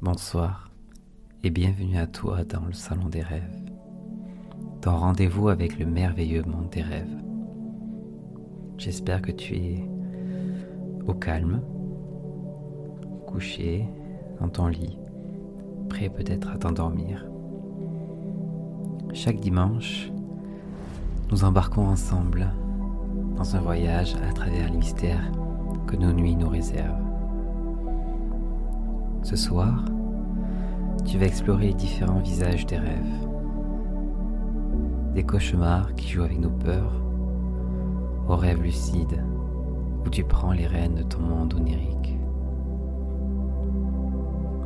Bonsoir et bienvenue à toi dans le salon des rêves, ton rendez-vous avec le merveilleux monde des rêves. J'espère que tu es au calme, couché dans ton lit, prêt peut-être à t'endormir. Chaque dimanche, nous embarquons ensemble dans un voyage à travers les mystères que nos nuits nous réservent. Ce soir, tu vas explorer les différents visages des rêves, des cauchemars qui jouent avec nos peurs, aux rêves lucides où tu prends les rênes de ton monde onirique.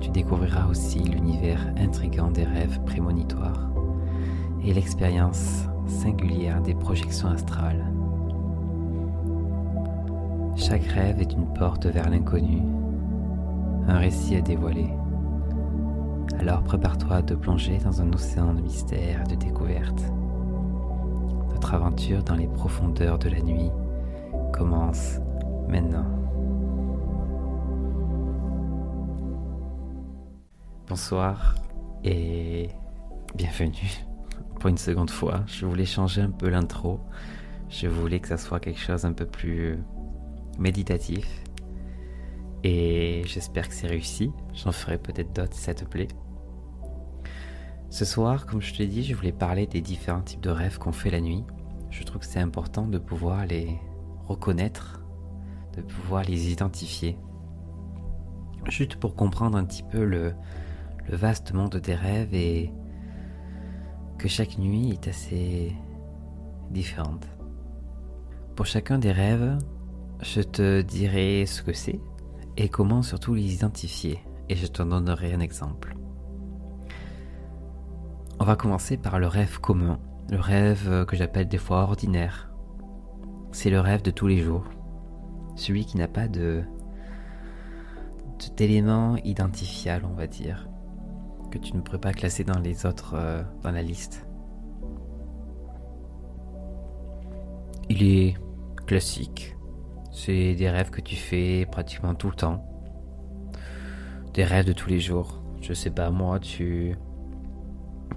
Tu découvriras aussi l'univers intrigant des rêves prémonitoires et l'expérience singulière des projections astrales. Chaque rêve est une porte vers l'inconnu, un récit à dévoiler. Alors prépare-toi à te plonger dans un océan de mystères et de découvertes. Notre aventure dans les profondeurs de la nuit commence maintenant. Bonsoir et bienvenue pour une seconde fois. Je voulais changer un peu l'intro. Je voulais que ça soit quelque chose un peu plus méditatif. Et j'espère que c'est réussi. J'en ferai peut-être d'autres si ça te plaît. Ce soir, comme je te l'ai dit, je voulais parler des différents types de rêves qu'on fait la nuit. Je trouve que c'est important de pouvoir les reconnaître, de pouvoir les identifier. Juste pour comprendre un petit peu le, le vaste monde des rêves et que chaque nuit est assez différente. Pour chacun des rêves, je te dirai ce que c'est et comment surtout les identifier et je te donnerai un exemple. On va commencer par le rêve commun, le rêve que j'appelle des fois ordinaire. C'est le rêve de tous les jours, celui qui n'a pas de d'éléments identifiables, on va dire, que tu ne pourrais pas classer dans les autres euh, dans la liste. Il est classique, c'est des rêves que tu fais pratiquement tout le temps. Des rêves de tous les jours. Je sais pas, moi, tu.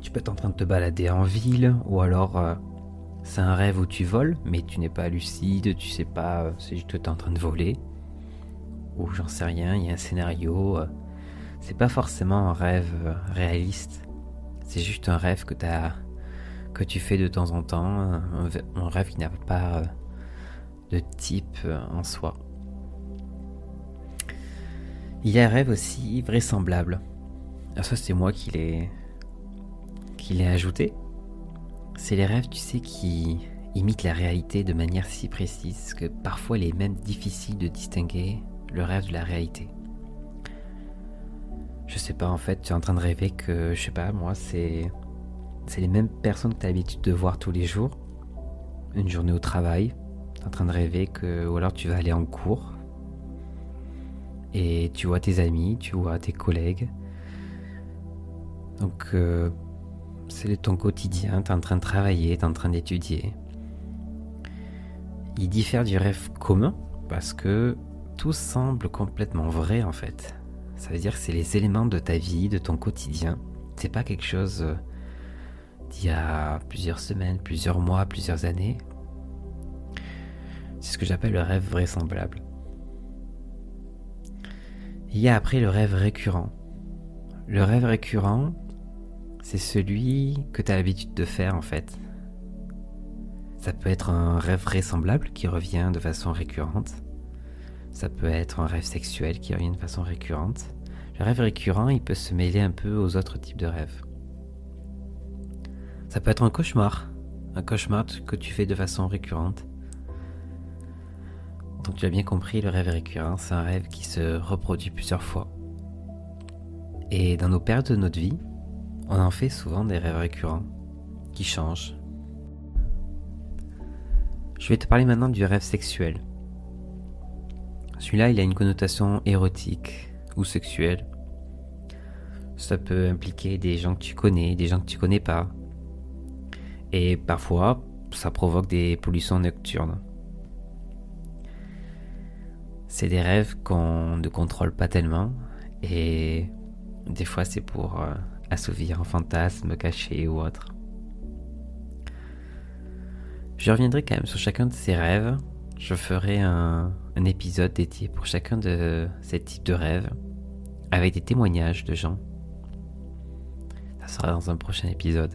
Tu peux être en train de te balader en ville, ou alors euh, c'est un rêve où tu voles, mais tu n'es pas lucide, tu sais pas, euh, c'est juste que tu es en train de voler. Ou j'en sais rien, il y a un scénario. Euh, c'est pas forcément un rêve réaliste. C'est juste un rêve que, as, que tu fais de temps en temps, un rêve qui n'a pas de type euh, en soi. Il y a un rêve aussi vraisemblable. Alors ça c'est moi qui l'ai qui l'ai ajouté. C'est les rêves, tu sais, qui imitent la réalité de manière si précise que parfois il est même difficile de distinguer le rêve de la réalité. Je sais pas, en fait, tu es en train de rêver que, je sais pas, moi, c'est c'est les mêmes personnes que tu as l'habitude de voir tous les jours. Une journée au travail, en train de rêver que, ou alors tu vas aller en cours et tu vois tes amis, tu vois tes collègues. Donc euh, c'est ton quotidien, tu es en train de travailler, tu es en train d'étudier. Il diffère du rêve commun parce que tout semble complètement vrai en fait. Ça veut dire que c'est les éléments de ta vie, de ton quotidien. C'est pas quelque chose euh, d'il y a plusieurs semaines, plusieurs mois, plusieurs années. C'est ce que j'appelle le rêve vraisemblable. Il y a après le rêve récurrent. Le rêve récurrent, c'est celui que tu as l'habitude de faire en fait. Ça peut être un rêve vraisemblable qui revient de façon récurrente. Ça peut être un rêve sexuel qui revient de façon récurrente. Le rêve récurrent, il peut se mêler un peu aux autres types de rêves. Ça peut être un cauchemar. Un cauchemar que tu fais de façon récurrente. Donc tu as bien compris, le rêve récurrent, c'est un rêve qui se reproduit plusieurs fois. Et dans nos périodes de notre vie, on en fait souvent des rêves récurrents qui changent. Je vais te parler maintenant du rêve sexuel. Celui-là, il a une connotation érotique ou sexuelle. Ça peut impliquer des gens que tu connais, des gens que tu connais pas. Et parfois, ça provoque des pollutions nocturnes. C'est des rêves qu'on ne contrôle pas tellement et Des fois, c'est pour euh, assouvir un fantasme caché ou autre. Je reviendrai quand même sur chacun de ces rêves. Je ferai un, un épisode dédié pour chacun de ces types de rêves, avec des témoignages de gens. Ça sera dans un prochain épisode.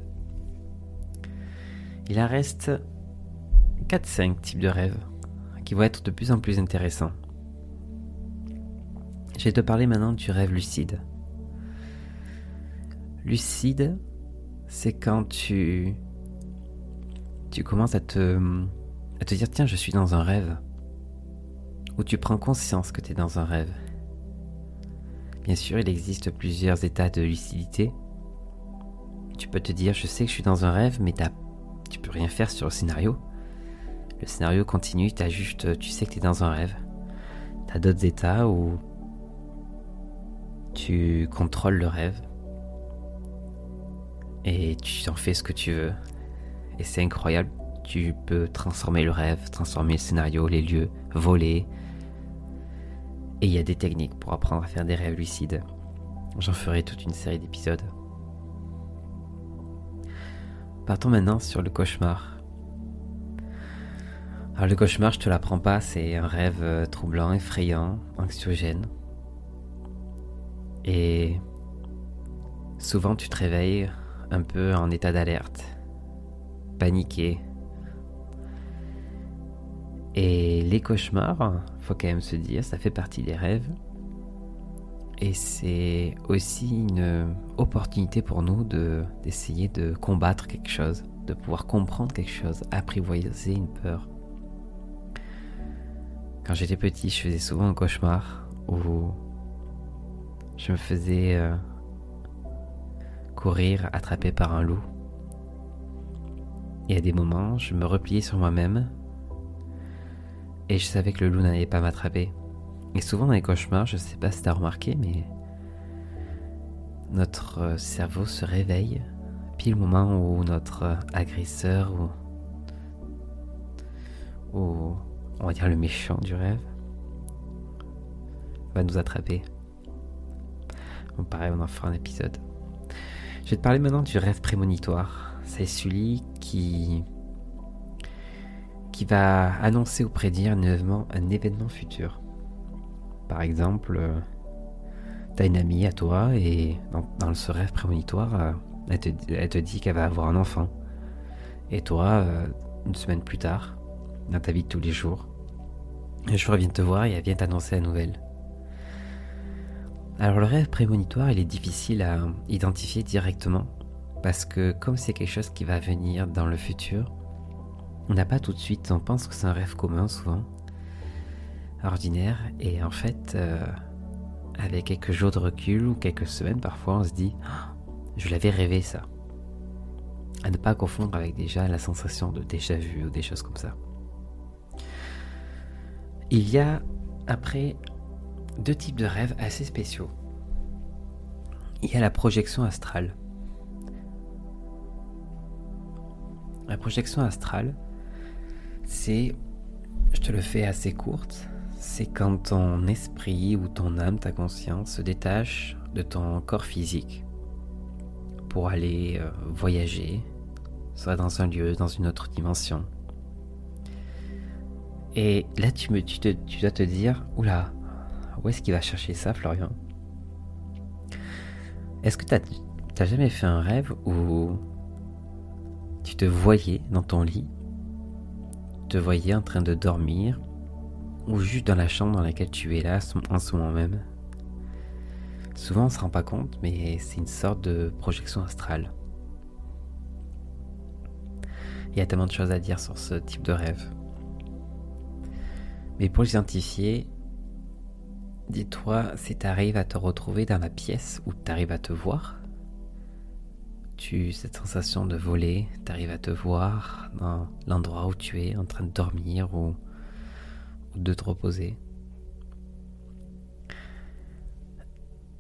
Il en reste 4-5 types de rêves qui vont être de plus en plus intéressants. Je vais te parler maintenant du rêve lucide. Lucide, c'est quand tu tu commences à te à te dire tiens, je suis dans un rêve où tu prends conscience que tu es dans un rêve. Bien sûr, il existe plusieurs états de lucidité. Tu peux te dire je sais que je suis dans un rêve mais tu peux rien faire sur le scénario. Le scénario continue, as juste, tu sais que tu es dans un rêve. Tu as d'autres états où tu contrôles le rêve et tu en fais ce que tu veux. Et c'est incroyable. Tu peux transformer le rêve, transformer le scénario, les lieux, voler. Et il y a des techniques pour apprendre à faire des rêves lucides. J'en ferai toute une série d'épisodes. Partons maintenant sur le cauchemar. Alors le cauchemar, je te l'apprends pas, c'est un rêve euh, troublant, effrayant, anxiogène. Et souvent tu te réveilles un peu en état d'alerte, paniqué. Et les cauchemars, faut quand même se dire, ça fait partie des rêves. Et c'est aussi une opportunité pour nous de, d'essayer de combattre quelque chose, de pouvoir comprendre quelque chose, apprivoiser une peur. Quand j'étais petit, je faisais souvent un cauchemar où je me faisais euh, courir attrapé par un loup. Et à des moments, je me repliais sur moi-même et je savais que le loup n'allait pas m'attraper. Et souvent dans les cauchemars, je ne sais pas si tu as remarqué, mais notre euh, cerveau se réveille pile au moment où notre agresseur ou, ou on va dire le méchant du rêve, va nous attraper. Bon, pareil, on en fera un épisode. Je vais te parler maintenant du rêve prémonitoire. C'est celui qui qui va annoncer ou prédire un événement, un événement futur. Par exemple, euh, tu as une amie à toi et dans, ce rêve prémonitoire, euh, elle te, elle te dit qu'elle va avoir un enfant. Et toi, euh, une semaine plus tard, dans ta vie de tous les jours. Elle vient te voir et elle vient t'annoncer la nouvelle. Alors le rêve prémonitoire, il est difficile à identifier directement parce que comme c'est quelque chose qui va venir dans le futur, on n'a pas tout de suite, on pense que c'est un rêve commun souvent, ordinaire, et en fait, euh, avec quelques jours de recul ou quelques semaines parfois, on se dit, oh, je l'avais rêvé ça. À ne pas confondre avec déjà la sensation de déjà vu ou des choses comme ça. Il y a après deux types de rêves assez spéciaux. Il y a la projection astrale. La projection astrale, c'est, je te le fais assez courte, c'est quand ton esprit ou ton âme, ta conscience se détache de ton corps physique pour aller euh, voyager, soit dans un lieu, dans une autre dimension, et là, tu, me, tu, dois te dire, oula, où est-ce qu'il va chercher ça, Florian? Est-ce que tu n'as jamais fait un rêve où tu te voyais dans ton lit, te voyais en train de dormir, ou juste dans la chambre dans laquelle tu es là en ce moment même? Souvent, on se rend pas compte, mais c'est une sorte de projection astrale. Il y a tellement de choses à dire sur ce type de rêve. Mais pour l'identifier, dis-toi si tu arrives à te retrouver dans la pièce où tu arrives à te voir. Tu cette sensation de voler, tu arrives à te voir dans l'endroit où tu es en train de dormir ou, de te reposer.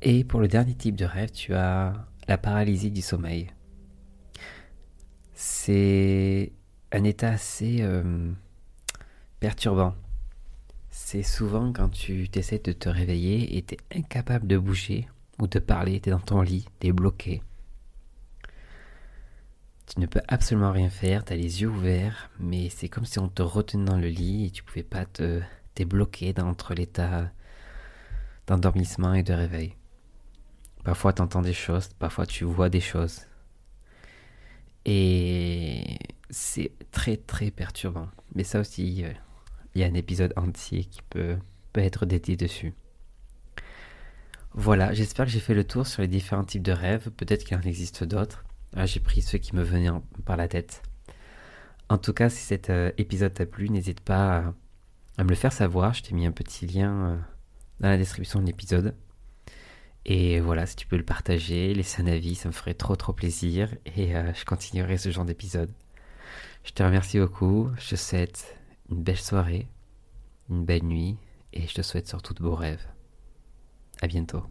Et pour le dernier type de rêve, tu as la paralysie du sommeil. C'est un état assez euh, perturbant c'est souvent quand tu essaies de te réveiller et tu es incapable de bouger ou te parler, tu es dans ton lit, tu es bloqué. Tu ne peux absolument rien faire, tu as les yeux ouverts, mais c'est comme si on te retenait dans le lit et tu pouvais pas te bloqué entre l'état d'endormissement et de réveil. Parfois tu entends des choses, parfois tu vois des choses. Et c'est très très perturbant. Mais ça aussi, euh, il y a un épisode entier qui peut, être dédié dessus. Voilà, j'espère que j'ai fait le tour sur les différents types de rêves. Peut-être qu'il en existe d'autres. Ah, j'ai pris ceux qui me venaient par la tête. En tout cas, si cet euh, épisode t'a plu, n'hésite pas à, me le faire savoir. Je t'ai mis un petit lien euh, dans la description de l'épisode. Et voilà, si tu peux le partager, laisser un avis, ça me ferait trop trop plaisir. Et euh, je continuerai ce genre d'épisode. Je te remercie beaucoup. Je te souhaite une belle soirée, une belle nuit. Et je te souhaite surtout de beaux rêves. À bientôt.